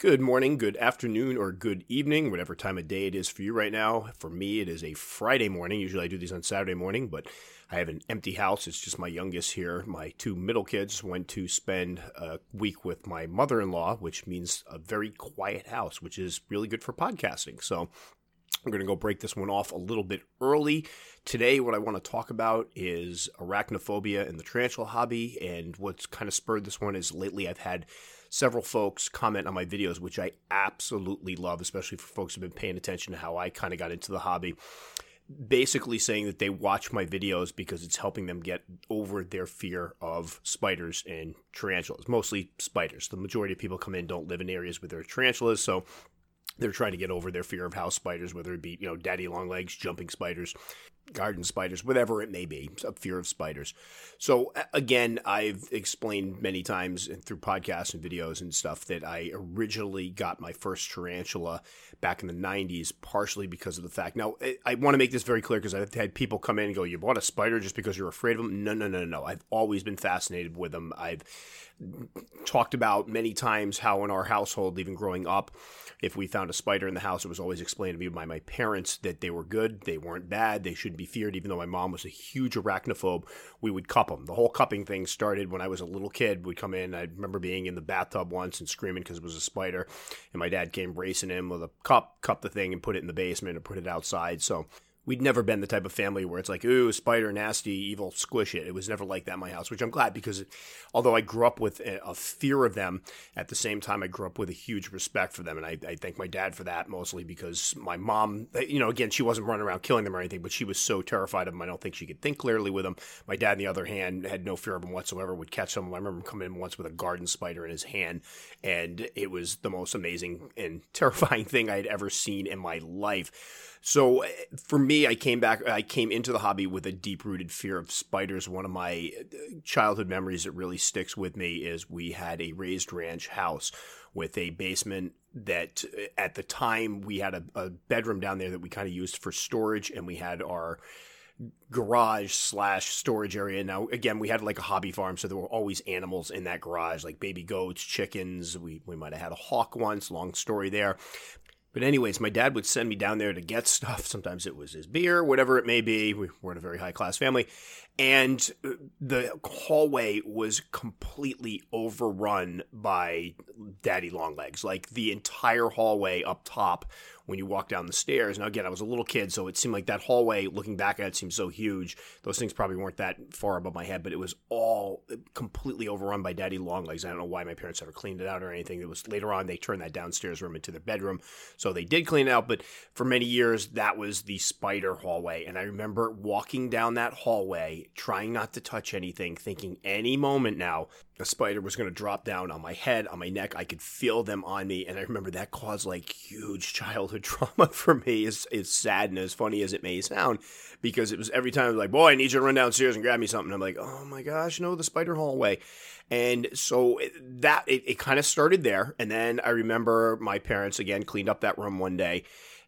Good morning, good afternoon, or good evening, whatever time of day it is for you right now. For me, it is a Friday morning. Usually I do these on Saturday morning, but I have an empty house. It's just my youngest here. My two middle kids went to spend a week with my mother in law, which means a very quiet house, which is really good for podcasting. So I'm going to go break this one off a little bit early. Today, what I want to talk about is arachnophobia and the tarantula hobby. And what's kind of spurred this one is lately I've had several folks comment on my videos, which I absolutely love, especially for folks who've been paying attention to how I kind of got into the hobby. Basically, saying that they watch my videos because it's helping them get over their fear of spiders and tarantulas, mostly spiders. The majority of people come in don't live in areas where there are tarantulas, so they're trying to get over their fear of house spiders, whether it be, you know, daddy long legs, jumping spiders, garden spiders, whatever it may be, a fear of spiders. So again, I've explained many times through podcasts and videos and stuff that I originally got my first tarantula back in the 90s, partially because of the fact. Now, eh, I want to make this very clear because I've had people come in and go, "You bought a spider just because you're afraid of them?" No, no, no, no. I've always been fascinated with them. I've talked about many times how in our household, even growing up, if we found a spider in the house, it was always explained to me by my parents that they were good, they weren't bad, they shouldn't be feared. Even though my mom was a huge arachnophobe, we would cup them. The whole cupping thing started when I was a little kid. We'd come in. I remember being in the bathtub once and screaming because it was a spider, and my dad came racing in with a cup, cup the thing, and put it in the basement and put it outside. So we'd never been the type of family where it's like, ooh, spider, nasty, evil, squish it. It was never like that in my house, which I'm glad because although I grew up with a, fear of them, at the same time, I grew up with a huge respect for them. And I, I thank my dad for that mostly because my mom, uh, you know, again, she wasn't running around killing them or anything, but she was so terrified of them. I don't think she could think clearly with them. My dad, on the other hand, had no fear of them whatsoever, would catch them. I remember him coming in once with a garden spider in his hand, and it was the most amazing and terrifying thing I had ever seen in my life. So eh, for me, I came back, I came into the hobby with a deep rooted fear of spiders. One of my eh, childhood memories that really sticks with me is we had a raised ranch house with a basement that eh, at the time we had a, a bedroom down there that we kind of used for storage and we had our garage slash storage area. Now, again, we had like a hobby farm, so there were always animals in that garage, like baby goats, chickens. We we might have had a hawk once. Long story there. But anyways, my dad would send me down there to get stuff. Sometimes it was his beer, whatever it may be. We were in a very high class family. And uh, the hallway was completely overrun by daddy long legs. Like the entire hallway up top when you walk down the stairs. Now, again, I was a little kid, so it seemed like that hallway, looking back at it, seemed so huge. Those things probably weren't that far above my head, but it was all completely overrun by daddy long legs. I don't know why my parents ever cleaned it out or anything. It was later on they turned that downstairs room into their bedroom, so they did clean it out. But for many years, that was the spider hallway, and I remember walking down that hallway, trying not to touch anything, thinking any moment now a spider was going to drop down on my head, on my neck. I could feel them on me. And I remember that caused like huge childhood trauma for me. It's, it's sad and as funny as it may sound because it was every time I was like, boy, I need you to run downstairs and grab me something. I'm like, oh my gosh, no, the spider hallway. And so eh, that, it, it kind of started there. And then I remember my parents again cleaned up that room one day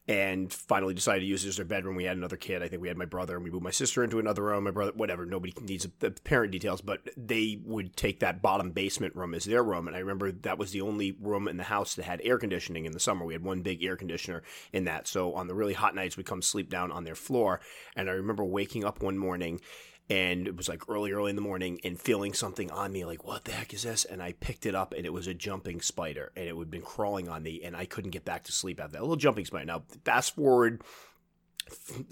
and finally decided to use it as their bedroom. We had another kid. I think we had my brother, and we moved my sister into another room. My brother, whatever. Nobody needs the parent details, but they would take that bottom basement room as their room. And I remember that was the only room in the house that had air conditioning in the summer. We had one big air conditioner in that. So on the really hot nights, we'd come sleep down on their floor. And I remember waking up one morning and it was like early, early in the morning and feeling something on me, like, what the heck is this? And I picked it up and it was a jumping spider and it had been crawling on me and I couldn't get back to sleep after that. A little jumping spider. Now, fast forward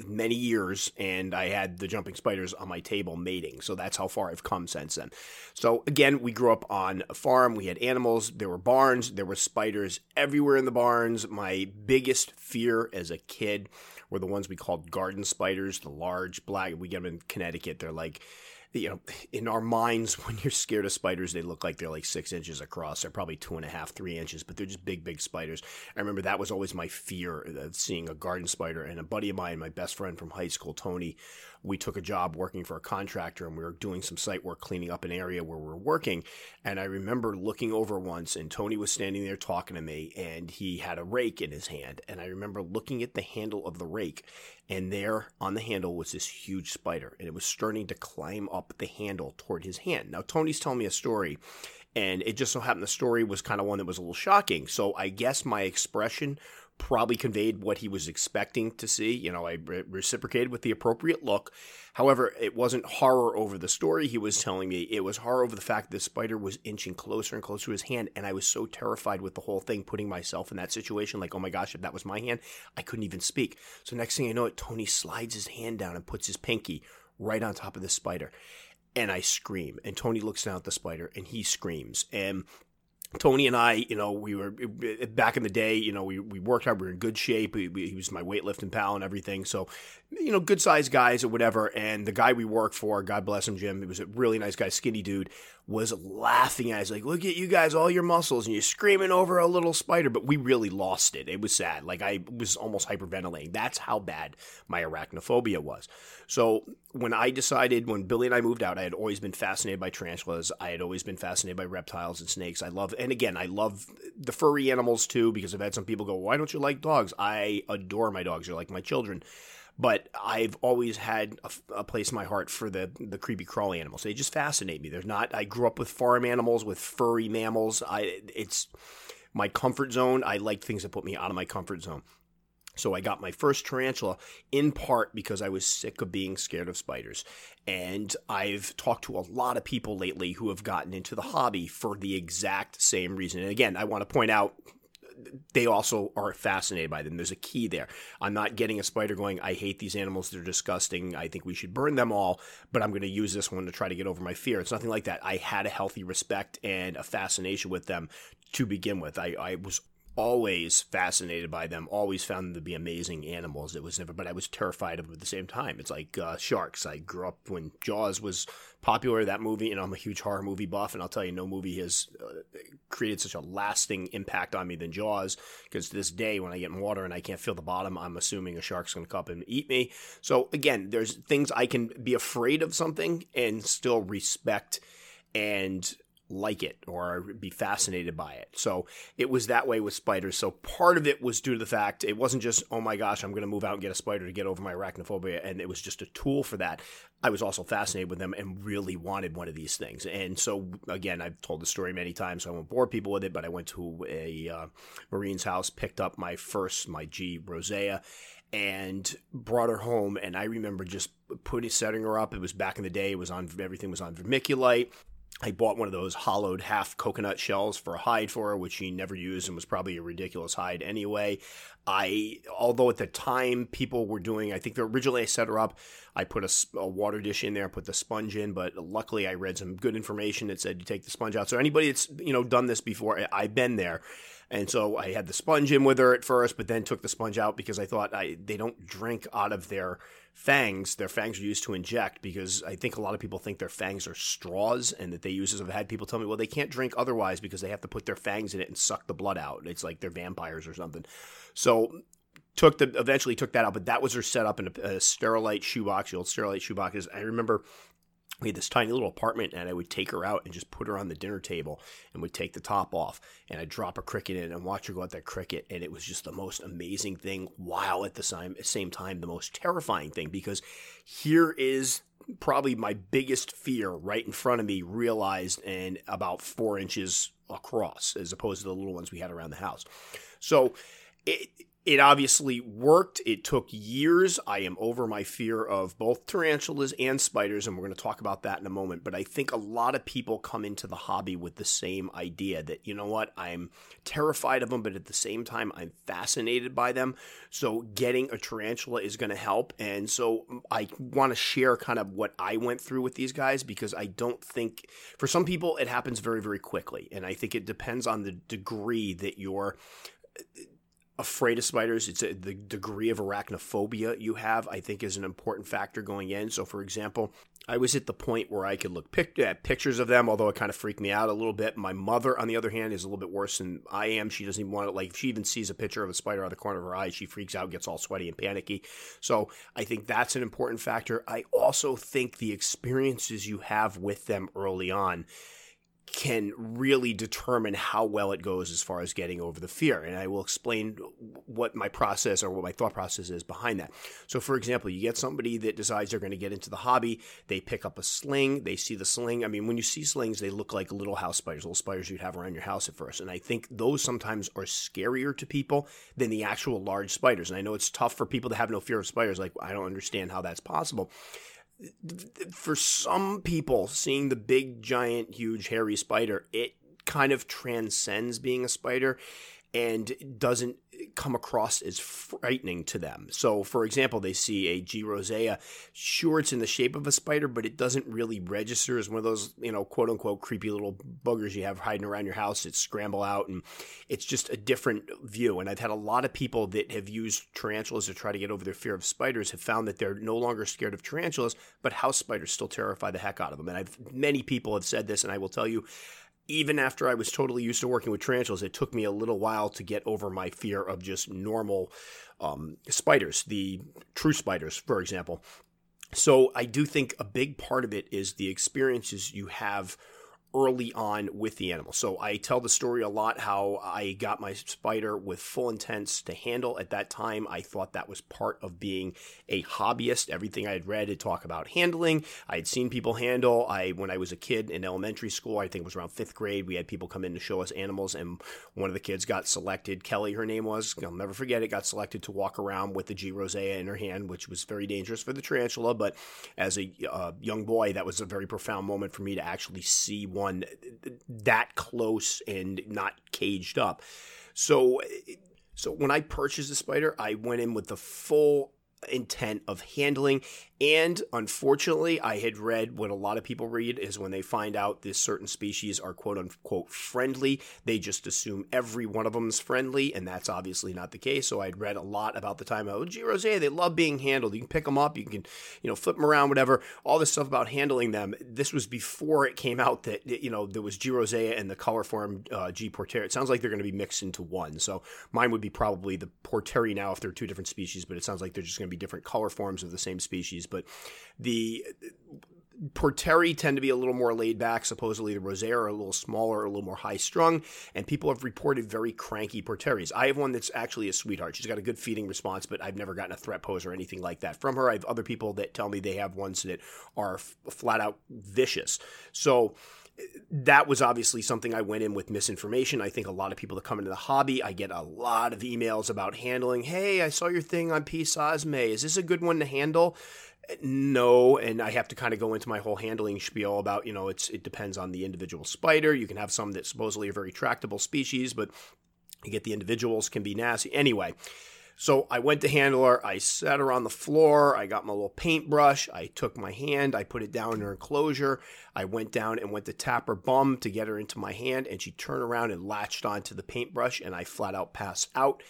many years and I had the jumping spiders on my table mating. So that's how far I've come since then. So again, we grew up on a farm. We had animals. There were barns. There were spiders everywhere in the barns. My biggest fear as a kid were the ones we called garden spiders, the large black. We get them in Connecticut. They're like you know, in our minds, when you're scared of spiders, they look like they're like six inches across. They're probably two and a half, three inches, but they're just big, big spiders. I remember that was always my fear of seeing a garden spider. And a buddy of mine, my best friend from high school, Tony, we took a job working for a contractor and we were doing some site work cleaning up an area where we were working. And I remember looking over once and Tony was standing there talking to me and he had a rake in his hand. And I remember looking at the handle of the rake and there on the handle was this huge spider and it was starting to climb up the handle toward his hand. Now, Tony's telling me a story And it just so happened the story was kind of one that was a little shocking. So I guess my expression probably conveyed what he was expecting to see. You know, I re- reciprocated with the appropriate look. However, it wasn't horror over the story he was telling me. It was horror over the fact that the spider was inching closer and closer to his hand. And I was so terrified with the whole thing, putting myself in that situation. Like, oh my gosh, if that was my hand, I couldn't even speak. So next thing I know it, Tony slides his hand down and puts his pinky right on top of the spider. And I scream. And Tony looks down at the spider and he screams. And Tony and I, you know, we were back in the day, you know, we, we worked hard. We were in good shape. We, we, he was my weightlifting pal and everything. So, you know, good sized guys or whatever. And the guy we worked for, God bless him, Jim, he was a really nice guy, skinny dude, was laughing at us like, look at you guys, all your muscles, and you're screaming over a little spider. But we really lost it. It was sad. Like I was almost hyperventilating. That's how bad my arachnophobia was. So when I decided, when Billy and I moved out, I had always been fascinated by tarantulas. I had always been fascinated by reptiles and snakes. I love, and again, I love the furry animals too because I've had some people go, why don't you like dogs? I adore my dogs. They're like my children but I've always had a, a, place in my heart for the the creepy crawly animals. They just fascinate me. They're not. I grew up with farm animals, with furry mammals. I it's my comfort zone. I like things that put me out of my comfort zone. So I got my first tarantula in part because I was sick of being scared of spiders. And I've talked to a lot of people lately who have gotten into the hobby for the exact same reason. And again, I want to point out they also are fascinated by them. There's a key there. I'm not getting a spider going, I hate these animals. They're disgusting. I think we should burn them all, but I'm going to use this one to try to get over my fear. It's nothing like that. I had a healthy respect and a fascination with them to begin with. I, I was always fascinated by them, always found them to be amazing animals. It was never, but I was terrified of them at the same time. It's like uh, sharks. I grew up when Jaws was popular, that movie, and I'm a huge horror movie buff, and I'll tell you, no movie has uh, created such a lasting impact on me than Jaws, because to this day, when I get in water and I can't feel the bottom, I'm assuming a shark's going to come up and eat me. So again, there's things I can be afraid of something and still respect and like it or be fascinated by it. So it was that way with spiders. So part of it was due to the fact it wasn't just, oh my gosh, I'm going to move out and get a spider to get over my arachnophobia. And it was just a tool for that. I was also fascinated with them and really wanted one of these things. And so, again, I've told the story many times, so I won't bore people with it, but I went to a uh, Marine's house, picked up my first, my G Rosea, and brought her home. And I remember just putting, setting her up. It was back in the day. It was on, everything was on vermiculite. I bought one of those hollowed half coconut shells for a hide for her, which she never used and was probably a ridiculous hide anyway. I, although at the time people were doing, I think originally I set her up, I put a, a, water dish in there, put the sponge in, but luckily I read some good information that said you take the sponge out. So anybody that's, you know, done this before, I've been there. And so I had the sponge in with her at first, but then took the sponge out because I thought I, they don't drink out of their fangs, their fangs are used to inject because I think a lot of people think their fangs are straws and that they use as I've had people tell me, well, they can't drink otherwise because they have to put their fangs in it and suck the blood out. It's like they're vampires or something. So took the eventually took that out, but that was her setup in a, a sterilite shoebox, the old sterilite shoeboxes. I remember we had this tiny little apartment and I would take her out and just put her on the dinner table and would take the top off and I'd drop a cricket in and watch her go at that cricket and it was just the most amazing thing while at the same, same time the most terrifying thing because here is probably my biggest fear right in front of me realized and about four inches across as opposed to the little ones we had around the house. So it, it obviously worked. It took years. I am over my fear of both tarantulas and spiders, and we're going to talk about that in a moment. But I think a lot of people come into the hobby with the same idea that, you know what, I'm terrified of them, but at the same time, I'm fascinated by them. So getting a tarantula is going to help. And so I want to share kind of what I went through with these guys because I don't think, for some people, it happens very, very quickly. And I think it depends on the degree that you're afraid of spiders. It's a, the degree of arachnophobia you have, I think, is an important factor going in. So, for example, I was at the point where I could look pic- at pictures of them, although it kind of freaked me out a little bit. My mother, on the other hand, is a little bit worse than I am. She doesn't even want to, like, if she even sees a picture of a spider out of the corner of her eye, she freaks out, gets all sweaty and panicky. So, I think that's an important factor. I also think the experiences you have with them early on can really determine how well it goes as far as getting over the fear. And I will explain what my process or what my thought process is behind that. So, for example, you get somebody that decides they're going to get into the hobby, they pick up a sling, they see the sling. I mean, when you see slings, they look like little house spiders, little spiders you'd have around your house at first. And I think those sometimes are scarier to people than the actual large spiders. And I know it's tough for people to have no fear of spiders. Like, I don't understand how that's possible for some people, seeing the big, giant, huge, hairy spider, it kind of transcends being a spider and doesn't come across as frightening to them. So, for example, they see a G. rosea. Sure, it's in the shape of a spider, but it doesn't really register as one of those, you know, quote unquote creepy little buggers you have hiding around your house that scramble out. And it's just a different view. And I've had a lot of people that have used tarantulas to try to get over their fear of spiders have found that they're no longer scared of tarantulas, but house spiders still terrify the heck out of them. And I've many people have said this, and I will tell you, even after I was totally used to working with tarantulas, it took me a little while to get over my fear of just normal um, spiders, the true spiders, for example. So I do think a big part of it is the experiences you have early on with the animal. So I tell the story a lot how I got my spider with full intents to handle. At that time, I thought that was part of being a hobbyist. Everything I had read had talk about handling. I had seen people handle. I when I was a kid in elementary school, I think it was around fifth grade, we had people come in to show us animals, and one of the kids got selected. Kelly, her name was. I'll never forget it. Got selected to walk around with the G. rosea in her hand, which was very dangerous for the tarantula. But as a uh, young boy, that was a very profound moment for me to actually see one one that close and not caged up. So, so when I purchased the spider, I went in with the full intent of handling and unfortunately, I had read what a lot of people read is when they find out this certain species are quote unquote friendly, they just assume every one of them is friendly, and that's obviously not the case. So I'd read a lot about the time, oh, G. rosea, they love being handled. You can pick them up, you can, you know, flip them around, whatever. All this stuff about handling them. This was before it came out that, you know, there was G. rosea and the color form uh, G. porteri. It sounds like they're going to be mixed into one. So mine would be probably the porteri now if they're two different species, but it sounds like they're just going to be different color forms of the same species but the Porteri tend to be a little more laid back. Supposedly, the Rosea are a little smaller, a little more high strung, and people have reported very cranky Porteris. I have one that's actually a sweetheart. She's got a good feeding response, but I've never gotten a threat pose or anything like that from her. I have other people that tell me they have ones that are f- flat out vicious. So, that was obviously something I went in with misinformation. I think a lot of people that come into the hobby, I get a lot of emails about handling. Hey, I saw your thing on PSosme. Is this a good one to handle? No, and I have to kind of go into my whole handling spiel about you know it's it depends on the individual spider. You can have some that supposedly are very tractable species, but you get the individuals can be nasty. Anyway, so I went to handle her. I set her on the floor. I got my little paintbrush. I took my hand. I put it down in her enclosure. I went down and went to tap her bum to get her into my hand. And she turned around and latched onto the paintbrush. And I flat out passed out.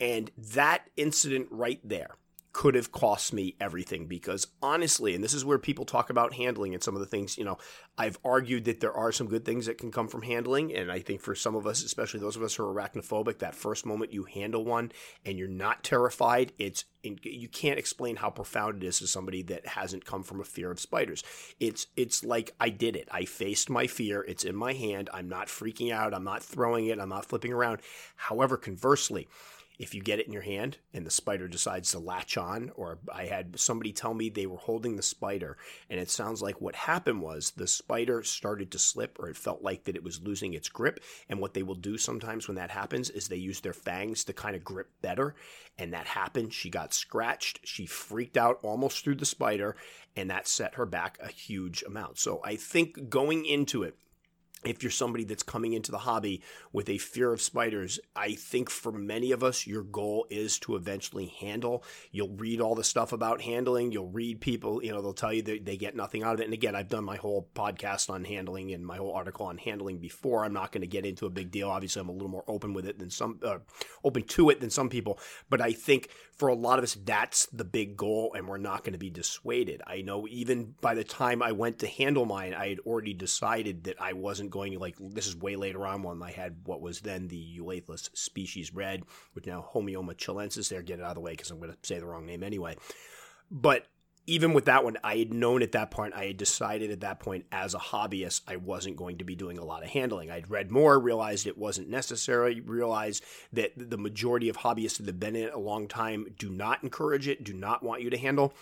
And that incident right there could have cost me everything because honestly, and this is where people talk about handling and some of the things, you know, I've argued that there are some good things that can come from handling. And I think for some of us, especially those of us who are arachnophobic, that first moment you handle one and you're not terrified, it's, you can't explain how profound it is to somebody that hasn't come from a fear of spiders. It's, it's like I did it. I faced my fear. It's in my hand. I'm not freaking out. I'm not throwing it. I'm not flipping around. However, conversely, if you get it in your hand and the spider decides to latch on, or I had somebody tell me they were holding the spider, and it sounds like what happened was the spider started to slip, or it felt like that it was losing its grip. And what they will do sometimes when that happens is they use their fangs to kind of grip better. And that happened. She got scratched. She freaked out almost through the spider, and that set her back a huge amount. So I think going into it, if you're somebody that's coming into the hobby with a fear of spiders, I think for many of us, your goal is to eventually handle. You'll read all the stuff about handling. You'll read people, you know, they'll tell you that they get nothing out of it. And again, I've done my whole podcast on handling and my whole article on handling before. I'm not going to get into a big deal. Obviously, I'm a little more open with it than some, uh, open to it than some people. But I think for a lot of us, that's the big goal, and we're not going to be dissuaded. I know even by the time I went to handle mine, I had already decided that I wasn't wasn't going like this is way later on when I had what was then the Euathlus species red, which now Homoeomma chilensis. There, get it out of the way because I'm going to say the wrong name anyway. But even with that one, I had known at that point, I had decided at that point as a hobbyist, I wasn't going to be doing a lot of handling. I'd read more, realized it wasn't necessary, realized that the majority of hobbyists that have been in it a long time do not encourage it, do not want you to handle.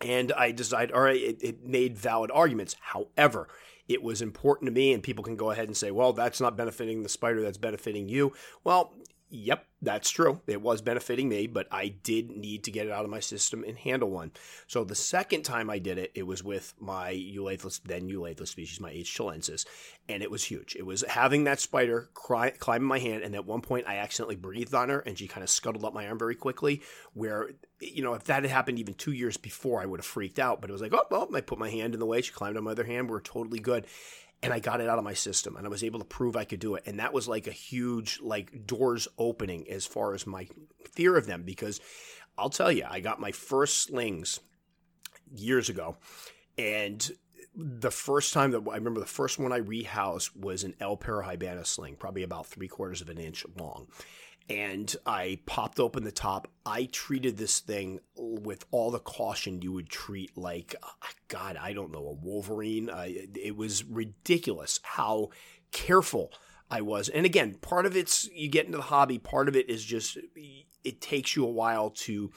And I decided, all right, it, it made valid arguments. However, it was important to me, and people can go ahead and say, well, that's not benefiting the spider, that's benefiting you. Well, Yep, that's true. It was benefiting me, but I did need to get it out of my system and handle one. So the second time I did it, it was with my Euathlus, then Euathlus species, my H. chilensis, and it was huge. It was having that spider cry, climb in my hand, and at one point I accidentally breathed on her, and she kind of scuttled up my arm very quickly. Where, you know, if that had happened even two years before, I would have freaked out. But it was like, oh, well, I put my hand in the way. She climbed on my other hand. We are totally good and I got it out of my system and I was able to prove I could do it. And that was like a huge like doors opening as far as my fear of them because I'll tell you, I got my first slings years ago and the first time that I remember the first one I rehoused was an L. parahybana sling, probably about three quarters of an inch long and I popped open the top. I treated this thing with all the caution you would treat like God, I don't know, a Wolverine. Uh, it was ridiculous how careful I was. And again, part of it's you get into the hobby. Part of it is just it takes you a while to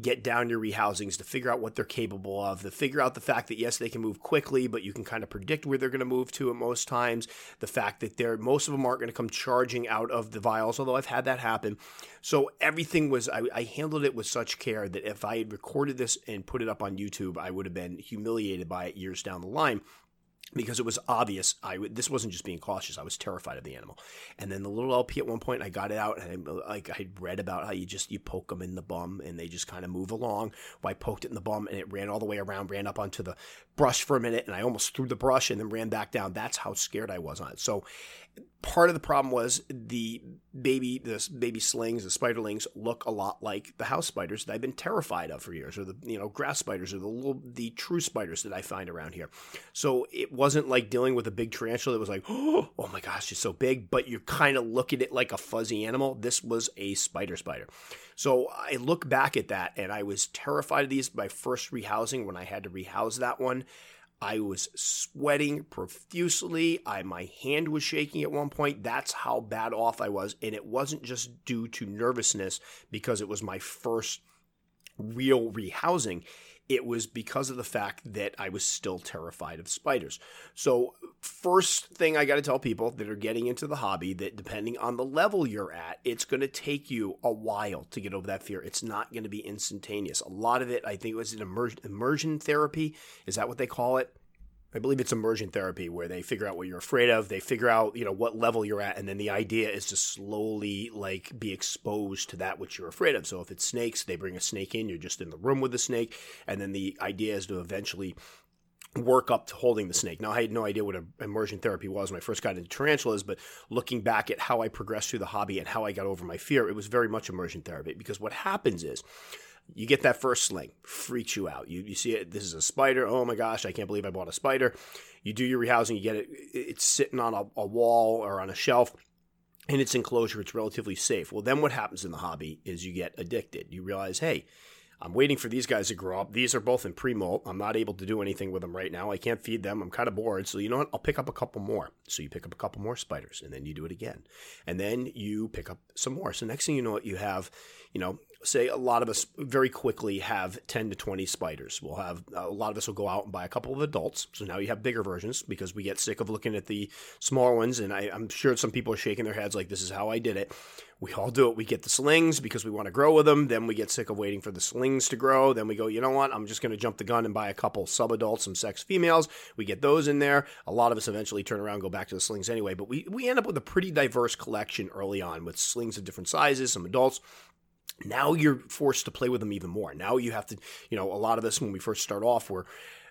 get down your rehousings to figure out what they're capable of, to figure out the fact that yes, they can move quickly, but you can kind of predict where they're going to move to at most times. The fact that they're most of them aren't going to come charging out of the vials, although I've had that happen. So everything was I, I handled it with such care that if I had recorded this and put it up on YouTube, I would have been humiliated by it years down the line because it was obvious I w- this wasn't just being cautious. I was terrified of the animal. And then the little LP at one point, I got it out and I, like I read about how you just you poke them in the bum and they just kind of move along. Well, I poked it in the bum and it ran all the way around, ran up onto the brush for a minute, and I almost threw the brush and then ran back down. That's how scared I was on it. So part of the problem was the baby the baby slings the spiderlings look a lot like the house spiders that I've been terrified of for years or the you know grass spiders or the little the true spiders that I find around here. So it wasn't like dealing with a big tarantula that was like oh, my gosh it's so big but you're kind of look at it like a fuzzy animal. This was a spider spider. So I look back at that and I was terrified of these. My first rehousing when I had to rehouse that one I was sweating profusely. I my hand was shaking at one point. That's how bad off I was, and it wasn't just due to nervousness because it was my first real rehousing. It was because of the fact that I was still terrified of spiders. So, first thing I got to tell people that are getting into the hobby that depending on the level you're at, it's going to take you a while to get over that fear. It's not going to be instantaneous. A lot of it, I think, was an immersion therapy. Is that what they call it? I believe it's immersion therapy where they figure out what you're afraid of, they figure out, you know, what level you're at, and then the idea is to slowly like be exposed to that which you're afraid of. So if it's snakes, they bring a snake in, you're just in the room with the snake, and then the idea is to eventually work up to holding the snake. Now, I had no idea what immersion therapy was when I first got into tarantulas, but looking back at how I progressed through the hobby and how I got over my fear, it was very much immersion therapy because what happens is you get that first sling, freaks you out. You, you see it, this is a spider. Oh my gosh, I can't believe I bought a spider. You do your rehousing, you get it, it's sitting on a, a wall or on a shelf in its enclosure, it's relatively safe. Well, then what happens in the hobby is you get addicted. You realize, hey, I'm waiting for these guys to grow up. These are both in pre molt. I'm not able to do anything with them right now. I can't feed them. I'm kind of bored. So, you know what? I'll pick up a couple more. So, you pick up a couple more spiders and then you do it again. And then you pick up some more. So, next thing you know, what you have, you know, say a lot of us very quickly have 10 to 20 spiders. We'll have a lot of us will go out and buy a couple of adults. So now you have bigger versions because we get sick of looking at the smaller ones. And I, am sure some people are shaking their heads like, this is how I did it. We all do it. We get the slings because we want to grow with them. Then we get sick of waiting for the slings to grow. Then we go, you know what? I'm just going to jump the gun and buy a couple sub adults, some sex females. We get those in there. A lot of us eventually turn around go back to the slings anyway. But we, we end up with a pretty diverse collection early on with slings of different sizes, some adults, now you're forced to play with them even more. Now you have to, you know, a lot of us when we first start off, we're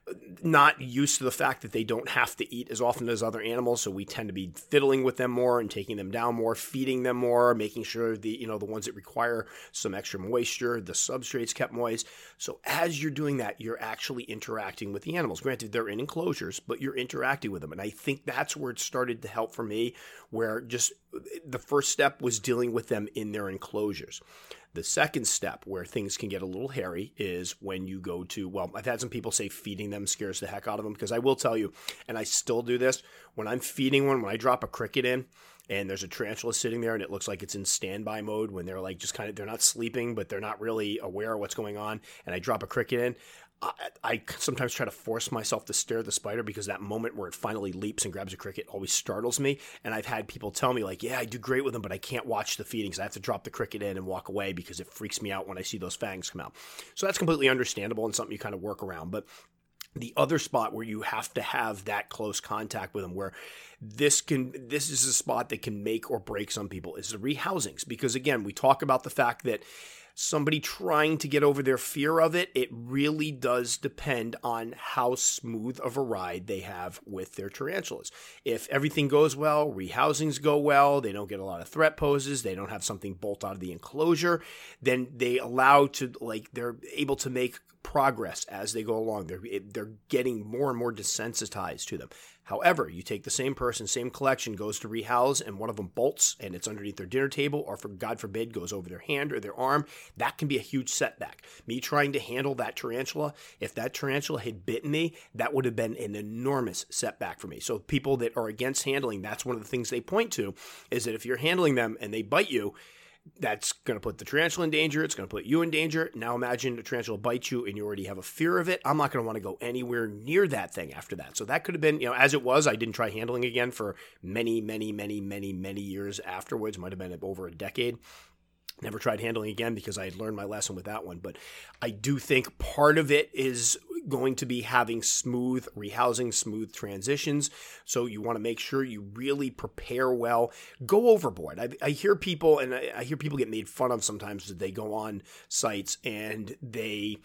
uh, not used to the fact that they don't have to eat as often as other animals, so we tend to be fiddling with them more and taking them down more, feeding them more, making sure the you know the ones that require some extra moisture, the substrates kept moist. So as you're doing that, you're actually interacting with the animals. Granted, they're in enclosures, but you're interacting with them, and I think that's where it started to help for me. Where just uh, the first step was dealing with them in their enclosures. The second step where things can get a little hairy is when you go to, well, I've had some people say feeding them scares the heck out of them because I will tell you, and I still do this, when I'm feeding one, when I drop a cricket in, and there's a tarantula sitting there and it looks like it's in standby mode when they're like just kind of they're not sleeping but they're not really aware of what's going on and i drop a cricket in I, I, sometimes try to force myself to stare at the spider because that moment where it finally leaps and grabs a cricket always startles me. And I've had people tell me, like, yeah, I do great with them, but I can't watch the feedings. I have to drop the cricket in and walk away because it freaks me out when I see those fangs come out. So that's completely understandable and something you kind of work around. But the other spot where you have to have that close contact with them where this can this is a spot that can make or break some people is the rehousings because again we talk about the fact that somebody trying to get over their fear of it, it really does depend on how smooth of a ride they have with their tarantulas. If everything goes well, rehousings go well, they don't get a lot of threat poses, they don't have something bolt out of the enclosure, then they allow to like they're able to make progress as they go along. They're they're getting more and more desensitized to them. However, you take the same person, same collection, goes to rehouse, and one of them bolts and it's underneath their dinner table, or for God forbid, goes over their hand or their arm. That can be a huge setback. Me trying to handle that tarantula, if that tarantula had bitten me, that would have been an enormous setback for me. So people that are against handling, that's one of the things they point to, is that if you're handling them and they bite you, that's going to put the tarantula in danger. It's going to put you in danger. Now imagine a tarantula bites you and you already have a fear of it. I'm not going to want to go anywhere near that thing after that. So that could have been, you know, as it was, I didn't try handling again for many, many, many, many, many years afterwards. Might have been over a decade. Never tried handling again because I had learned my lesson with that one. But I do think part of it is going to be having smooth rehousing, smooth transitions. So you want to make sure you really prepare well. Go overboard. I, I hear people, and I, I hear people get made fun of sometimes that they go on sites and they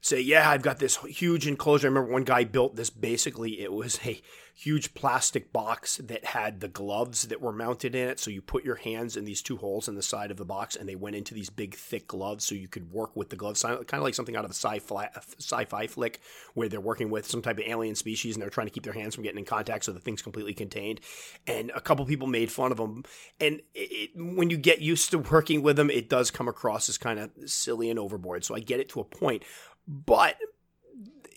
say, yeah, I've got this huge enclosure. I remember one guy built this basically, it was a huge plastic box that had the gloves that were mounted in it. So you put your hands in these two holes in the side of the box and they went into these big, thick gloves so you could work with the gloves. Kind of like something out of a sci-fi, sci-fi flick where they're working with some type of alien species and they're trying to keep their hands from getting in contact so the thing's completely contained. And a couple people made fun of them. And it, when you get used to working with them, it does come across as kind of silly and overboard. So I get it to a point. But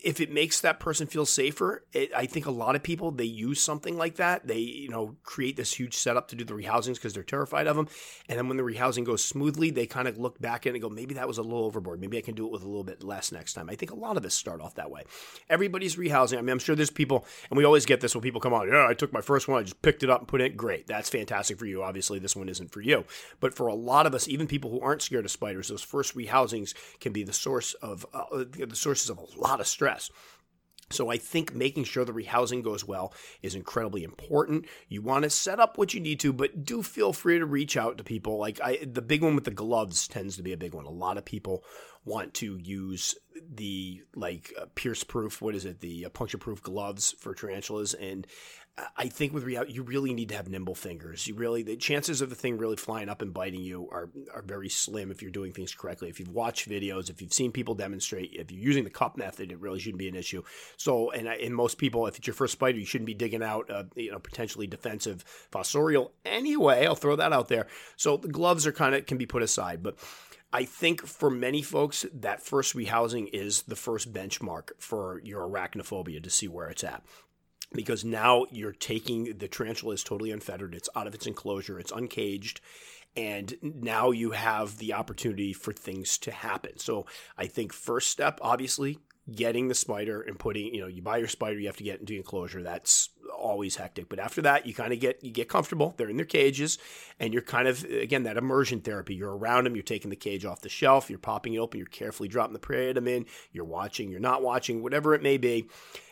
if it makes that person feel safer, it, I think a lot of people they use something like that. They you know create this huge setup to do the rehousings because they're terrified of them, and then when the rehousing goes smoothly, they kind of look back and go, maybe that was a little overboard. Maybe I can do it with a little bit less next time. I think a lot of us start off that way. Everybody's rehousing. I mean, I'm sure there's people, and we always get this when people come on. Yeah, I took my first one, I just picked it up and put it. In. Great, that's fantastic for you. Obviously, this one isn't for you, but for a lot of us, even people who aren't scared of spiders, those first rehousings can be the source of uh, the sources of a lot of stress. So I think making sure the rehousing goes well is incredibly important. You want to set up what you need to, but do feel free to reach out to people. Like I, the big one with the gloves tends to be a big one. A lot of people want to use the like uh, pierce proof, what is it, the uh, puncture proof gloves for tarantulas, and I think with reality, you really need to have nimble fingers. You really the chances of the thing really flying up and biting you are are very slim if you're doing things correctly. If you've watched videos, if you've seen people demonstrate, if you're using the cup method, it really shouldn't be an issue. So, and in most people, if it's your first spider, you shouldn't be digging out a you know potentially defensive fossorial anyway. I'll throw that out there. So the gloves are kind of can be put aside, but. I think for many folks, that first rehousing is the first benchmark for your arachnophobia to see where it's at because now you're taking the tarantula is totally unfettered. It's out of its enclosure. It's uncaged. And now you have the opportunity for things to happen. So I think first step, obviously, getting the spider and putting, you know, you buy your spider, you have to get into enclosure. That's always hectic. But after that, you kind of get you get comfortable. They're in their cages, and you're kind of again that immersion therapy. You're around them. You're taking the cage off the shelf. You're popping it open. You're carefully dropping the prey item in. You're watching. You're not watching. Whatever it may be,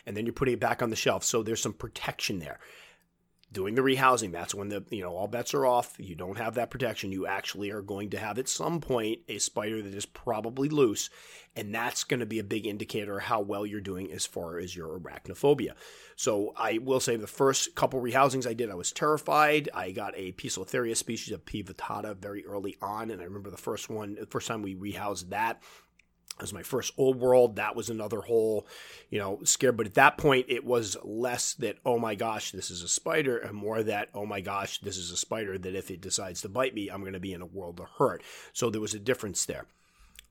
and then you're putting it back on the shelf. So there's some protection there doing the rehousing that's when the you know all bets are off you don't have that protection you actually are going to have at some point a spider that is probably loose and that's going to be a big indicator how well you're doing as far as your arachnophobia. So i will say the first couple rehousings i did i was terrified. I got a poecilotheria species of p. vittata very early on and i remember the first one the first time we rehoused that Was my first old world. That was another whole, you know, scare. But at that point, it was less that, oh my gosh, this is a spider, and more that, oh my gosh, this is a spider that if it decides to bite me, I'm going to be in a world of hurt. So there was a difference there.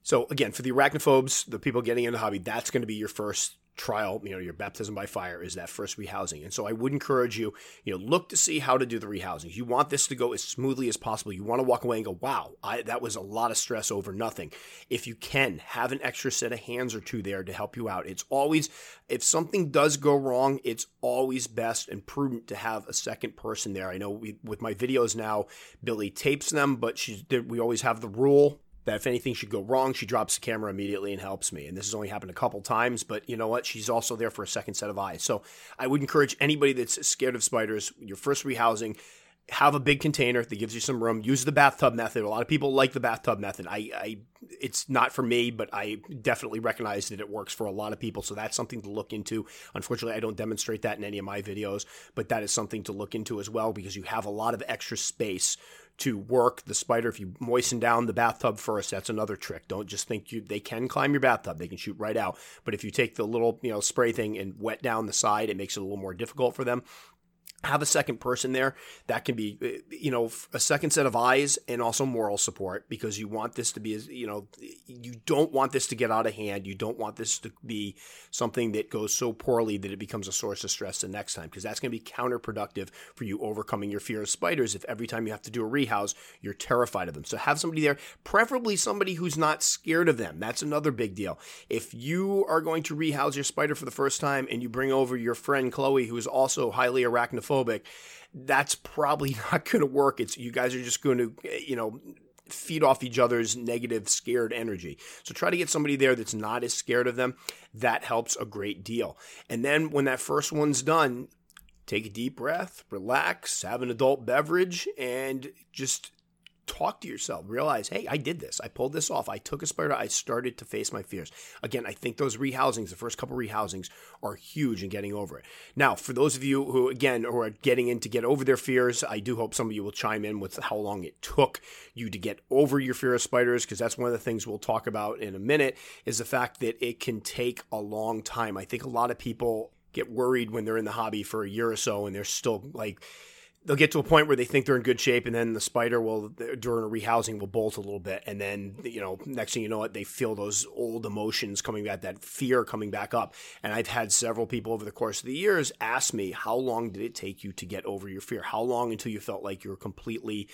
So again, for the arachnophobes, the people getting into the hobby, that's going to be your first trial, you know, your baptism by fire is that first rehousing. And so I would encourage you, you know, look to see how to do the rehousing. You want this to go as smoothly as possible. You want to walk away and go, wow, I, that was a lot of stress over nothing. If you can, have an extra set of hands or two there to help you out. It's always, if something does go wrong, it's always best and prudent to have a second person there. I know we, with my videos now, Billy tapes them, but we always have the rule that if anything should go wrong, she drops the camera immediately and helps me. And this has only happened a couple times, but you know what? She's also there for a second set of eyes. So I would encourage anybody that's scared of spiders, your first rehousing, have a big container that gives you some room. Use the bathtub method. A lot of people like the bathtub method. I, I, it's not for me, but I definitely recognize that it works for a lot of people. So that's something to look into. Unfortunately, I don't demonstrate that in any of my videos, but that is something to look into as well because you have a lot of extra space to work the spider. If you moisten down the bathtub first, that's another trick. Don't just think you they can climb your bathtub; they can shoot right out. But if you take the little you know spray thing and wet down the side, it makes it a little more difficult for them have a second person there that can be uh, you know a second set of eyes and also moral support because you want this to be you know you don't want this to get out of hand. You don't want this to be something that goes so poorly that it becomes a source of stress the next time because that's going to be counterproductive for you overcoming your fear of spiders if every time you have to do a rehouse you're terrified of them. So have somebody there preferably somebody who's not scared of them. That's another big deal. If you are going to rehouse your spider for the first time and you bring over your friend Chloe who is also highly arachnophobic that's probably not going to work. It's you guys are just going to, you know, feed off each other's negative, scared energy. So try to get somebody there that's not as scared of them. That helps a great deal. And then when that first one's done, take a deep breath, relax, have an adult beverage, and just talk to yourself. Realize, hey, I did this. I pulled this off. I took a spider. I started to face my fears. Again, I think those rehousings, the first couple rehousings, are huge in getting over it. Now, for those of you who, again, who are getting in to get over their fears, I do hope some of you will chime in with how long it took you to get over your fear of spiders, because that's one of the things we'll talk about in a minute, is the fact that it can take a long time. I think a lot of people get worried when they're in the hobby for a year or so and they're still like, they'll get to a point where they think they're in good shape, and then the spider will during a rehousing will bolt a little bit, and then you know next thing you know it they feel those old emotions coming back, that fear coming back up. And I've had several people over the course of the years ask me, how long did it take you to get over your fear? How long until you felt like you were completely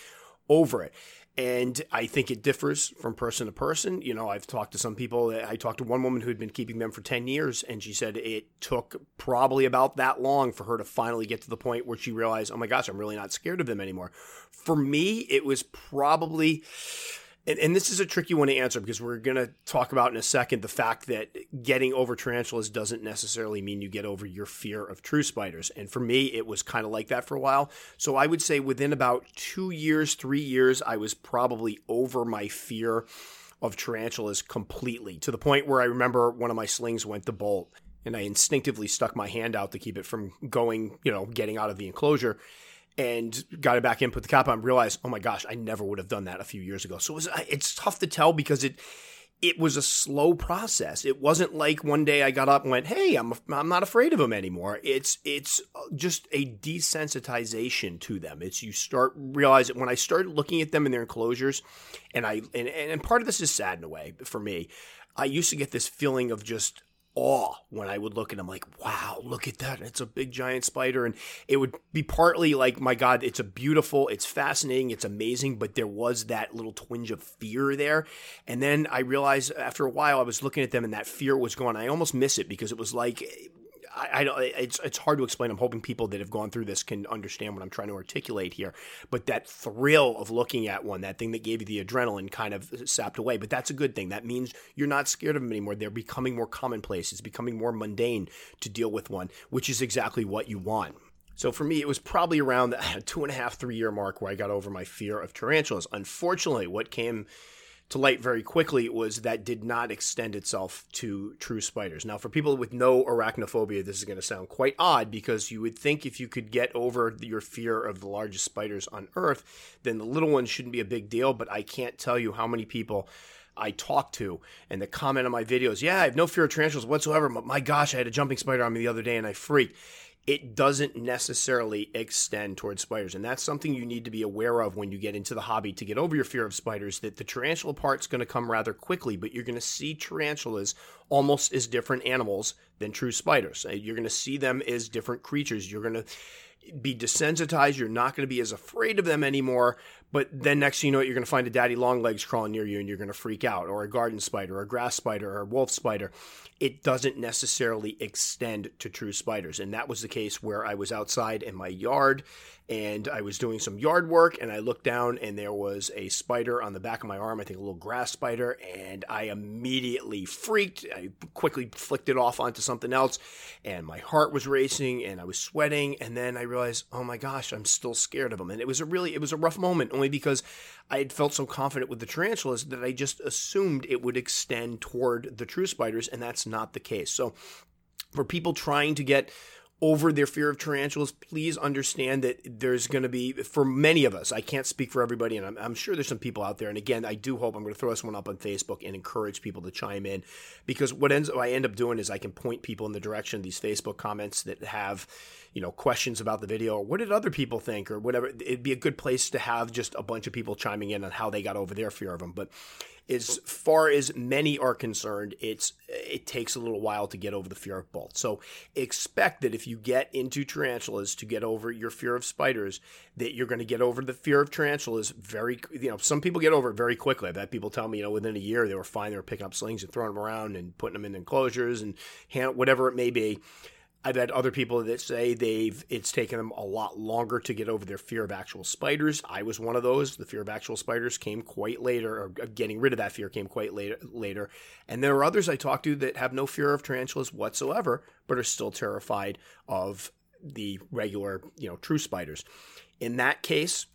over it? And I think it differs from person to person. You know, I've talked to some people. I talked to one woman who had been keeping them for 10 years, and she said it took probably about that long for her to finally get to the point where she realized, oh my gosh, I'm really not scared of them anymore. For me, it was probably and, and, this is a tricky one to answer because we're going to talk about in a second the fact that getting over tarantulas doesn't necessarily mean you get over your fear of true spiders. And for me, it was kind of like that for a while. So I would say within about two years, three years, I was probably over my fear of tarantulas completely to the point where I remember one of my slings went to bolt and I instinctively stuck my hand out to keep it from going, you know, getting out of the enclosure and got it back in, put the cap on, realized, oh my gosh, I never would have done that a few years ago. So it was, uh, it's tough to tell because it it was a slow process. It wasn't like one day I got up and went, "Hey, I'm I'm not afraid of them anymore." It's it's uh, just a desensitization to them. It's you start realizing when I started looking at them in their enclosures, and I and and part of this is sad in a way for me. I used to get this feeling of just awe when I would look at them like, wow, look at that. It's a big giant spider. And it would be partly like, my God, it's a beautiful, it's fascinating, it's amazing, but there was that little twinge of fear there. And then I realized after a while I was looking at them and that fear was gone. I almost miss it because it was like I, don't. It's it's hard to explain. I'm hoping people that have gone through this can understand what I'm trying to articulate here. But that thrill of looking at one, that thing that gave you the adrenaline, kind of sapped away. But that's a good thing. That means you're not scared of them anymore. They're becoming more commonplace. It's becoming more mundane to deal with one, which is exactly what you want. So for me, it was probably around the two and a half, three year mark where I got over my fear of tarantulas. Unfortunately, what came to light very quickly was that did not extend itself to true spiders. Now, for people with no arachnophobia, this is going to sound quite odd because you would think if you could get over your fear of the largest spiders on Earth, then the little ones shouldn't be a big deal. But I can't tell you how many people I talk to and the comment on my videos, yeah, I have no fear of tarantulas whatsoever, but my gosh, I had a jumping spider on me the other day and I freaked. It doesn't necessarily extend towards spiders. And that's something you need to be aware of when you get into the hobby to get over your fear of spiders. That the tarantula part's going to come rather quickly, but you're going to see tarantulas almost as different animals than true spiders. Uh, you're going to see them as different creatures. You're going to be desensitized. You're not going to be as afraid of them anymore. But then next thing you know you're going to find a daddy long legs crawling near you and you're going to freak out, or a garden spider, or a grass spider, or a wolf spider. It doesn't necessarily extend to true spiders. And that was the case where I was outside in my yard and I was doing some yard work and I looked down and there was a spider on the back of my arm, I think a little grass spider, and I immediately freaked. I quickly flicked it off onto something else and my heart was racing and I was sweating and then I realized, "Oh my gosh, I'm still scared of them." And it was a really it was a rough moment because I had felt so confident with the tarantulas that I just assumed it would extend toward the true spiders and that's not the case. So for people trying to get over their fear of tarantulas, please understand that there's going to be, for many of us, I can't speak for everybody, and I'm, I'm, sure there's some people out there. And again, I do hope I'm going to throw this one up on Facebook and encourage people to chime in because what ends what I end up doing is I can point people in the direction of these Facebook comments that have, you know, questions about the video or what did other people think or whatever. It'd be a good place to have just a bunch of people chiming in on how they got over their fear of them. But as far as many are concerned, it's it takes a little while to get over the fear of both. So expect that if you get into tarantulas to get over your fear of spiders, that you're going to get over the fear of tarantulas very. You know, some people get over it very quickly. I've had people tell me, you know, within a year they were fine. They were picking up slings and throwing them around and putting them in enclosures and hand, whatever it may be. I've had other people that say they've it's taken them a lot longer to get over their fear of actual spiders. I was one of those. The fear of actual spiders came quite later, or uh, getting rid of that fear came quite later. Later, and there are others I talk to that have no fear of tarantulas whatsoever, but are still terrified of the regular, you know, true spiders. In that case,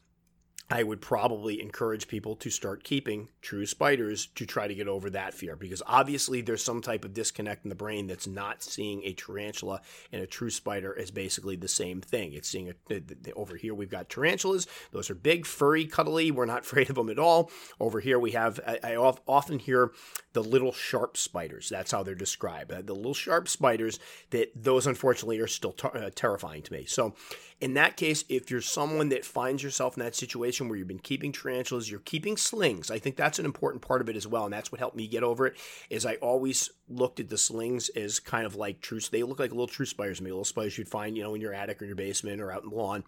I would probably encourage people to start keeping true spiders to try to get over that fear because obviously there's some type of disconnect in the brain that's not seeing a tarantula and a true spider as basically the same thing. It's seeing a, over here we've got tarantulas; those are big, furry, cuddly. We're not afraid of them at all. Over here we have I, I often hear the little sharp spiders. That's how they're described. Uh, the little sharp spiders that those unfortunately are still uh, terrifying to me. So in that case, if you're someone that finds yourself in that situation where you've been keeping tarantulas, you're keeping slings. I think that's an important part of it as well, and that's what helped me get over it. Is I always looked at the slings as kind of like true. They look like little true spiders me, little spiders you'd find, you know, in your attic or your basement or out in the lawn.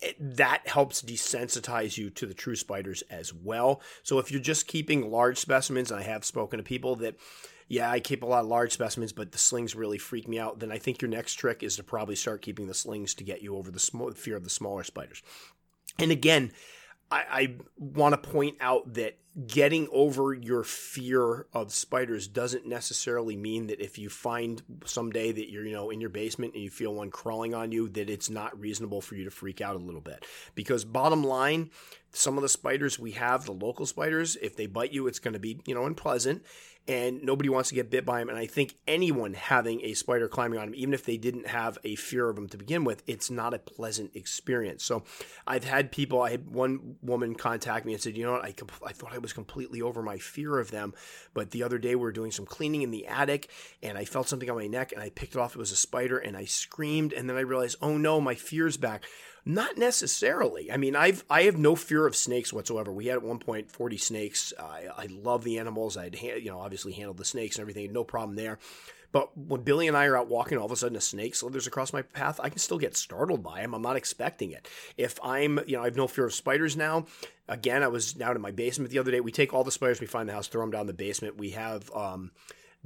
It, that helps desensitize you to the true spiders as well. So if you're just keeping large specimens, and I have spoken to people that yeah, I keep a lot of large specimens, but the slings really freak me out, then I think your next trick is to probably start keeping the slings to get you over the small, fear of the smaller spiders. And again, I, I want to point out that getting over your fear of spiders doesn't necessarily mean that if you find someday that you're you know in your basement and you feel one crawling on you that it's not reasonable for you to freak out a little bit. Because bottom line some of the spiders we have the local spiders if they bite you it's going to be you know unpleasant and nobody wants to get bit by them. And I think anyone having a spider climbing on them, even if they didn't have a fear of them to begin with, it's not a pleasant experience. So I've had people, I had one woman contact me and said, you know what, I, I thought I was completely over my fear of them. But the other day we were doing some cleaning in the attic and I felt something on my neck and I picked it off. It was a spider and I screamed. And then I realized, oh no, my fear's back. Not necessarily. I mean, I've I have no fear of snakes whatsoever. We had at one point 40 snakes. I, I love the animals. I'd you know obviously handled the snakes and everything. No problem there. But when Billy and I are out walking, all of a sudden a snake slithers across my path. I can still get startled by him. I'm not expecting it. If I'm, you know, I have no fear of spiders now. Again, I was down in my basement the other day. We take all the spiders we find in the house, throw them down the basement. We have um,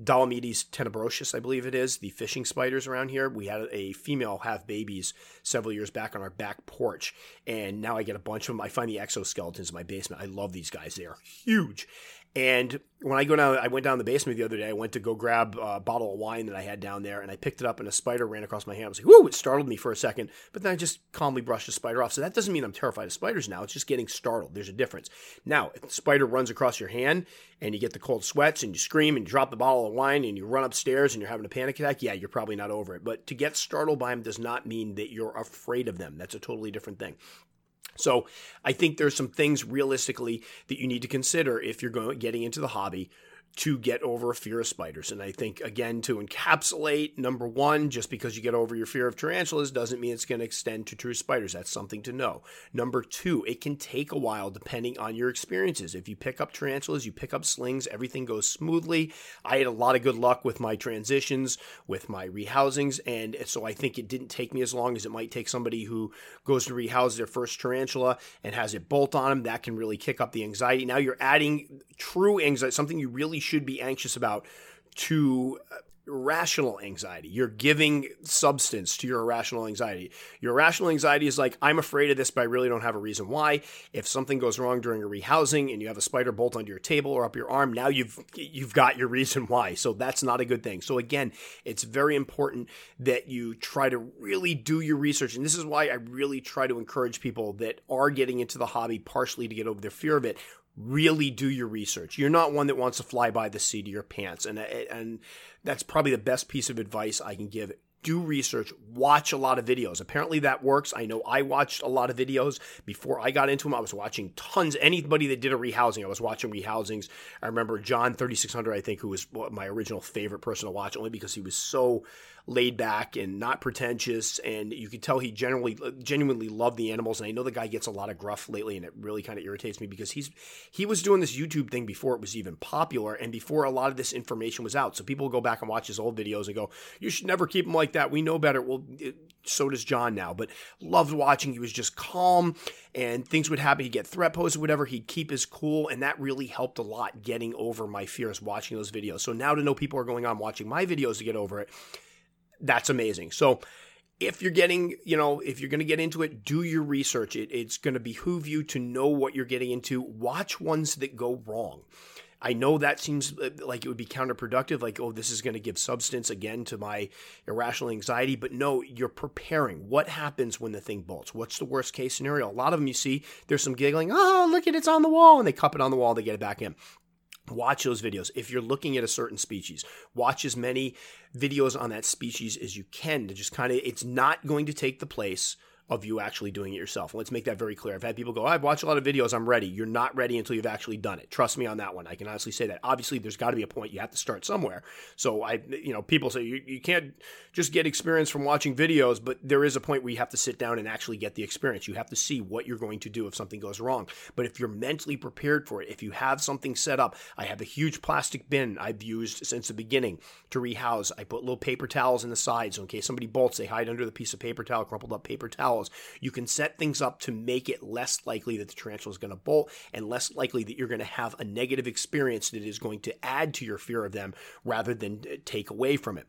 Dolomedes tenebrosus, I believe it is, the fishing spiders around here. We had a female have babies several years back on our back porch, and now I get a bunch of them. I find the exoskeletons in my basement. I love these guys. They are huge. And when I go down, I went down the basement the other day. I went to go grab a bottle of wine that I had down there, and I picked it up, and a spider ran across my hand. I was like, "Whoa!" It startled me for a second, but then I just calmly brushed the spider off. So that doesn't mean I'm terrified of spiders now. It's just getting startled. There's a difference. Now, if the spider runs across your hand, and you get the cold sweats, and you scream, and you drop the bottle of wine, and you run upstairs, and you're having a panic attack, yeah, you're probably not over it. But to get startled by them does not mean that you're afraid of them. That's a totally different thing. So I think there's some things realistically that you need to consider if you're going getting into the hobby to get over a fear of spiders. And I think, again, to encapsulate number one, just because you get over your fear of tarantulas doesn't mean it's going to extend to true spiders. That's something to know. Number two, it can take a while depending on your experiences. If you pick up tarantulas, you pick up slings, everything goes smoothly. I had a lot of good luck with my transitions, with my rehousings. And so I think it didn't take me as long as it might take somebody who goes to rehouse their first tarantula and has it bolt on them. That can really kick up the anxiety. Now you're adding true anxiety, something you really should be anxious about to uh, rational anxiety. You're giving substance to your irrational anxiety. Your irrational anxiety is like, I'm afraid of this, but I really don't have a reason why. If something goes wrong during a rehousing and you have a spider bolt under your table or up your arm, now you've you've got your reason why. So that's not a good thing. So again, it's very important that you try to really do your research. And this is why I really try to encourage people that are getting into the hobby partially to get over their fear of it really do your research. You're not one that wants to fly by the seat of your pants, and and that's probably the best piece of advice I can give. Do research, watch a lot of videos. Apparently that works. I know I watched a lot of videos before I got into them. I was watching tons. Anybody that did a rehousing, I was watching rehousings. I remember John 3600, I think, who was my original favorite person to watch, only because he was so laid back and not pretentious, and you could tell he generally genuinely loved the animals. And I know the guy gets a lot of gruff lately, and it really kind of irritates me because he's he was doing this YouTube thing before it was even popular and before a lot of this information was out. So people go back and watch his old videos and go, "You should never keep him like that. We know better." Well, it, so does John now, but loved watching. He was just calm, and things would happen. He'd get threat posts or whatever. He'd keep his cool, and that really helped a lot getting over my fears watching those videos. So now to know people are going on watching my videos to get over it that's amazing. So if you're getting, you know, if you're going to get into it, do your research. It, it's going to behoove you to know what you're getting into. Watch ones that go wrong. I know that seems uh, like it would be counterproductive, like, oh, this is going to give substance again to my irrational anxiety. But no, you're preparing. What happens when the thing bolts? What's the worst case scenario? A lot of them you see, there's some giggling, oh, look at it's on the wall, and they cup it on the wall, they get it back in. Watch those videos. If you're looking at a certain species, watch as many videos on that species as you can to just kind of, it's not going to take the place of you actually doing it yourself. let's make that very clear. I've had people go, I've watched a lot of videos, I'm ready. You're not ready until you've actually done it. Trust me on that one. I can honestly say that. Obviously, there's got to be a point you have to start somewhere. So I, you know, people say you, you can't just get experience from watching videos, but there is a point where you have to sit down and actually get the experience. You have to see what you're going to do if something goes wrong. But if you're mentally prepared for it, if you have something set up, I have a huge plastic bin I've used since the beginning to rehouse. I put little paper towels in the sides so in case somebody bolts, they hide under the piece of paper towel, crumpled up paper You can set things up to make it less likely that the tarantula is going to bolt and less likely that you're going to have a negative experience that is going to add to your fear of them rather than uh, take away from it.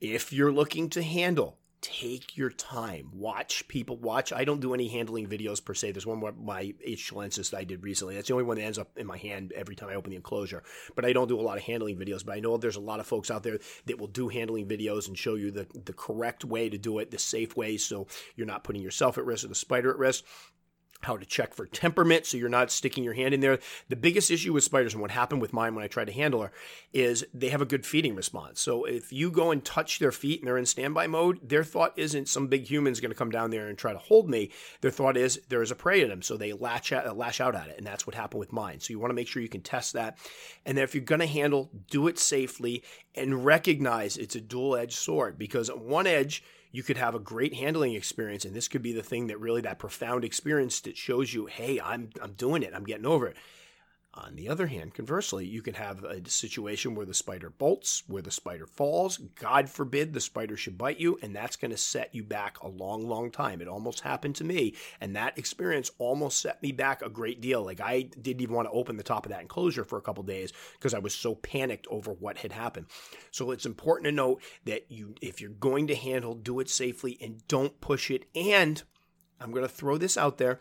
If you're looking to handle take your time. Watch people watch. I don't do any handling videos per se. There's one where my H. that I did recently. That's the only one that ends up in my hand every time I open the enclosure. But I don't do a lot of handling videos. But I know there's a lot of folks out there that will do handling videos and show you the, the correct way to do it, the safe way, so you're not putting yourself at risk or the spider at risk how to check for temperament so you're not sticking your hand in there. The biggest issue with spiders and what happened with mine when I tried to handle her is they have a good feeding response. So if you go and touch their feet and they're in standby mode, their thought isn't some big human's going to come down there and try to hold me. Their thought is there is a prey in them. So they latch out, lash out at it. And that's what happened with mine. So you want to make sure you can test that. And then if you're going to handle, do it safely and recognize it's a dual edged sword because one edge, you could have a great handling experience and this could be the thing that really that profound experience that shows you hey i'm i'm doing it. I'm getting over it on the other hand, conversely, you can have a situation where the spider bolts, where the spider falls. God forbid the spider should bite you, and that's going to set you back a long, long time. It almost happened to me, and that experience almost set me back a great deal. Like I didn't even want to open the top of that enclosure for a couple days because I was so panicked over what had happened. So it's important to note that you, if you're going to handle, do it safely and don't push it. And I'm going to throw this out there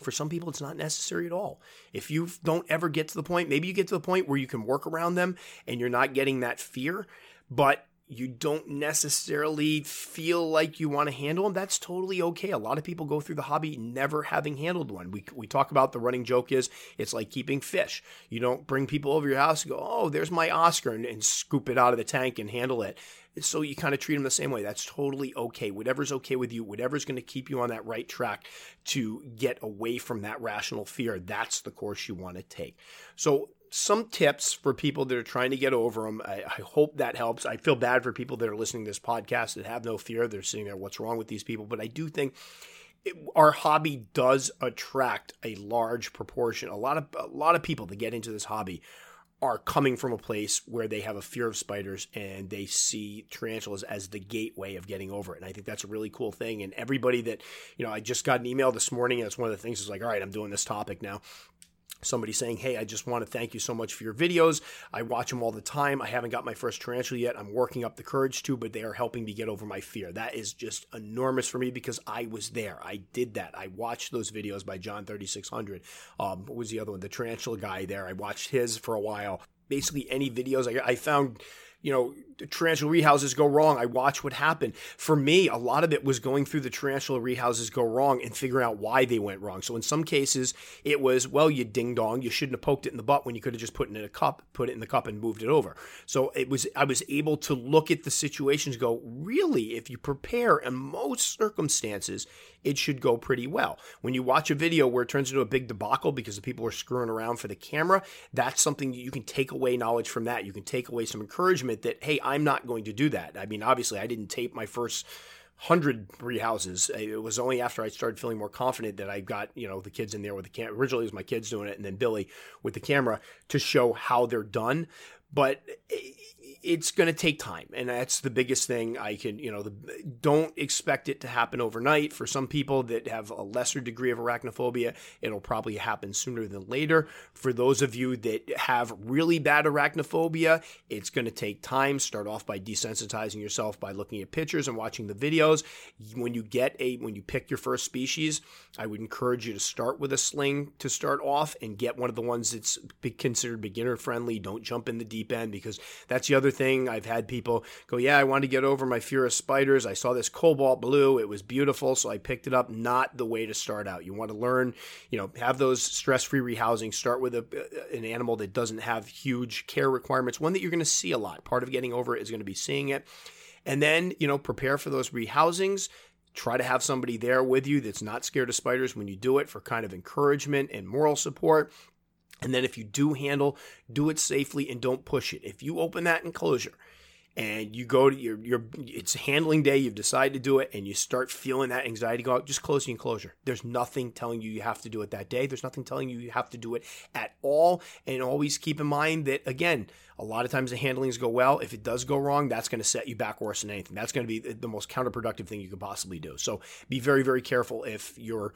for some people, it's not necessary at all. If you don't ever get to the point, maybe you get to the point where you can work around them and you're not getting that fear, but you don't necessarily feel like you want to handle them, that's totally okay. A lot of people go through the hobby never having handled one. We, we talk about the running joke is it's like keeping fish. You don't bring people over your house and go, oh, there's my Oscar and, and scoop it out of the tank and handle it so you kind of treat them the same way. That's totally okay. Whatever's okay with you, whatever's going to keep you on that right track to get away from that rational fear, that's the course you want to take. So some tips for people that are trying to get over them. I, I, hope that helps. I feel bad for people that are listening to this podcast that have no fear. They're sitting there, what's wrong with these people? But I do think it, our hobby does attract a large proportion. A lot of a lot of people that get into this hobby are coming from a place where they have a fear of spiders and they see tarantulas as the gateway of getting over it. And I think that's a really cool thing. And everybody that, you know, I just got an email this morning and it's one of the things is like, all right, I'm doing this topic now somebody saying, Hey, I just want to thank you so much for your videos. I watch them all the time. I haven't got my first tarantula yet. I'm working up the courage to, but they are helping me get over my fear. That is just enormous for me because I was there. I did that. I watched those videos by John 3600. Um, what was the other one? The tarantula guy there. I watched his for a while. Basically, any videos I, I found you know, tarantula rehouses go wrong. I watch what happened. For me, a lot of it was going through the tarantula rehouses go wrong and figuring out why they went wrong. So in some cases, it was, well, you ding dong, you shouldn't have poked it in the butt when you could have just put it in a cup, put it in the cup and moved it over. So it was, I was able to look at the situations, go, really, if you prepare in most circumstances, it should go pretty well. When you watch a video where it turns into a big debacle because the people are screwing around for the camera, that's something you can take away knowledge from that. You can take away some encouragement that, hey, I'm not going to do that. I mean, obviously, I didn't tape my first hundred rehouses. It was only after I started feeling more confident that I got you know the kids in there with the camera. Originally, it was my kids doing it, and then Billy with the camera to show how they're done. But eh, it's going to take time and that's the biggest thing i can you know the, don't expect it to happen overnight. For some people that have a lesser degree of arachnophobia it'll probably happen sooner than later. For those of you that have really bad arachnophobia it's going to take time. Start off by desensitizing yourself by looking at pictures and watching the videos. When you get a when you pick your first species i would encourage you to start with a sling to start off and get one of the ones that's considered beginner friendly. Don't jump in the deep end because that's the other thing. I've had people go, Yeah, I want to get over my fear of spiders. I saw this cobalt blue. It was beautiful. So I picked it up. Not the way to start out. You want to learn, you know, have those stress free rehousing. Start with a, an animal that doesn't have huge care requirements, one that you're going to see a lot. Part of getting over it is going to be seeing it. And then, you know, prepare for those rehousings try to have somebody there with you that's not scared of spiders when you do it for kind of encouragement and moral support. And then if you do handle, do it safely and don't push it. If you open that enclosure and you go to your your it's handling day, you've decided to do it, and you start feeling that anxiety go out, just close the enclosure. There's nothing telling you you have to do it that day. There's nothing telling you you have to do it at all. And always keep in mind that again, a lot of times the handlings go well. If it does go wrong, that's going to set you back worse than anything. That's going to be the most counterproductive thing you could possibly do. So be very, very careful if you're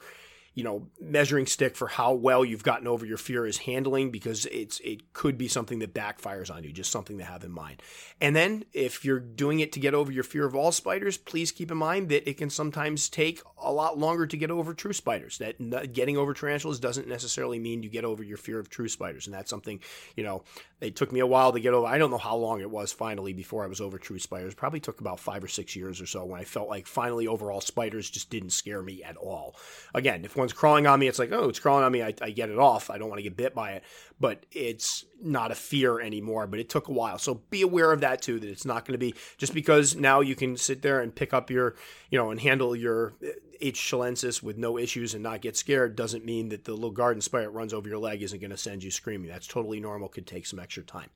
you know measuring stick for how well you've gotten over your fear is handling because it's it could be something that backfires on you just something to have in mind. And then if you're doing it to get over your fear of all spiders please keep in mind that it can sometimes take a lot longer to get over true spiders. That getting over tarantulas doesn't necessarily mean you get over your fear of true spiders. And that's something you know it took me a while to get over. I don't know how long it was finally before i was over true spiders. Probably took about five or six years or so when i felt like finally overall spiders just didn't scare me at all. Again if one's crawling on me, it's like, oh, it's crawling on me. I, I get it off. I don't want to get bit by it, but it's not a fear anymore. But it took a while. So be aware of that too, that it's not going to be just because now you can sit there and pick up your, you know, and handle your uh, H. chilensis with no issues and not get scared doesn't mean that the little garden spider runs over your leg isn't going to send you screaming. That's totally normal. Could take some extra time.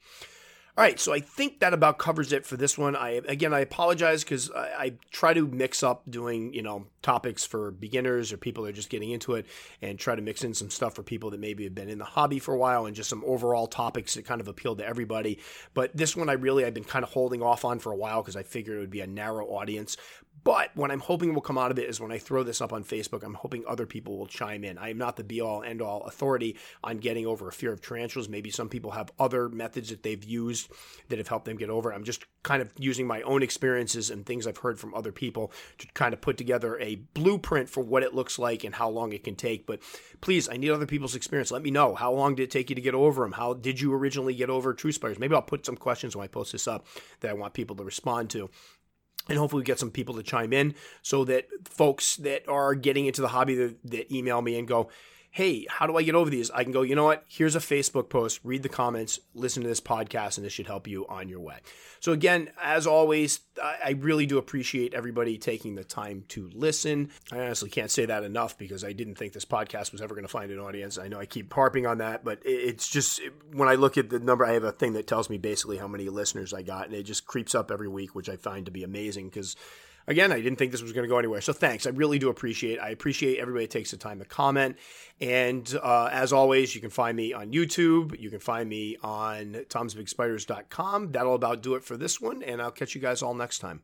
All right, so I think that about covers it for this one. I again, I apologize because I, I, try to mix up doing you know topics for beginners or people that are just getting into it, and try to mix in some stuff for people that maybe have been in the hobby for a while, and just some overall topics that kind of appeal to everybody. But this one, I really I've been kind of holding off on for a while because I figured it would be a narrow audience. But what I'm hoping will come out of it is when I throw this up on Facebook, I'm hoping other people will chime in. I am not the be all end all authority on getting over a fear of tarantulas. Maybe some people have other methods that they've used that have helped them get over. I'm just kind of using my own experiences and things I've heard from other people to kind of put together a blueprint for what it looks like and how long it can take. But please, I need other people's experience. Let me know how long did it take you to get over them? How did you originally get over true spiders? Maybe I'll put some questions when I post this up that I want people to respond to and hopefully we get some people to chime in so that folks that are getting into the hobby that, that email me and go hey, how do I get over these? I can go, you know what? Here's a Facebook post, read the comments, listen to this podcast, and this should help you on your way. So, again, as always, I really do appreciate everybody taking the time to listen. I honestly can't say that enough because I didn't think this podcast was ever going to find an audience. I know I keep harping on that, but it's just when I look at the number, I have a thing that tells me basically how many listeners I got, and it just creeps up every week, which I find to be amazing because again, I didn't think this was going to go anywhere. So thanks. I really do appreciate. I appreciate everybody takes the time to comment. And uh, as always, you can find me on YouTube. You can find me on tomsbigspiders.com. That'll about do it for this one. And I'll catch you guys all next time.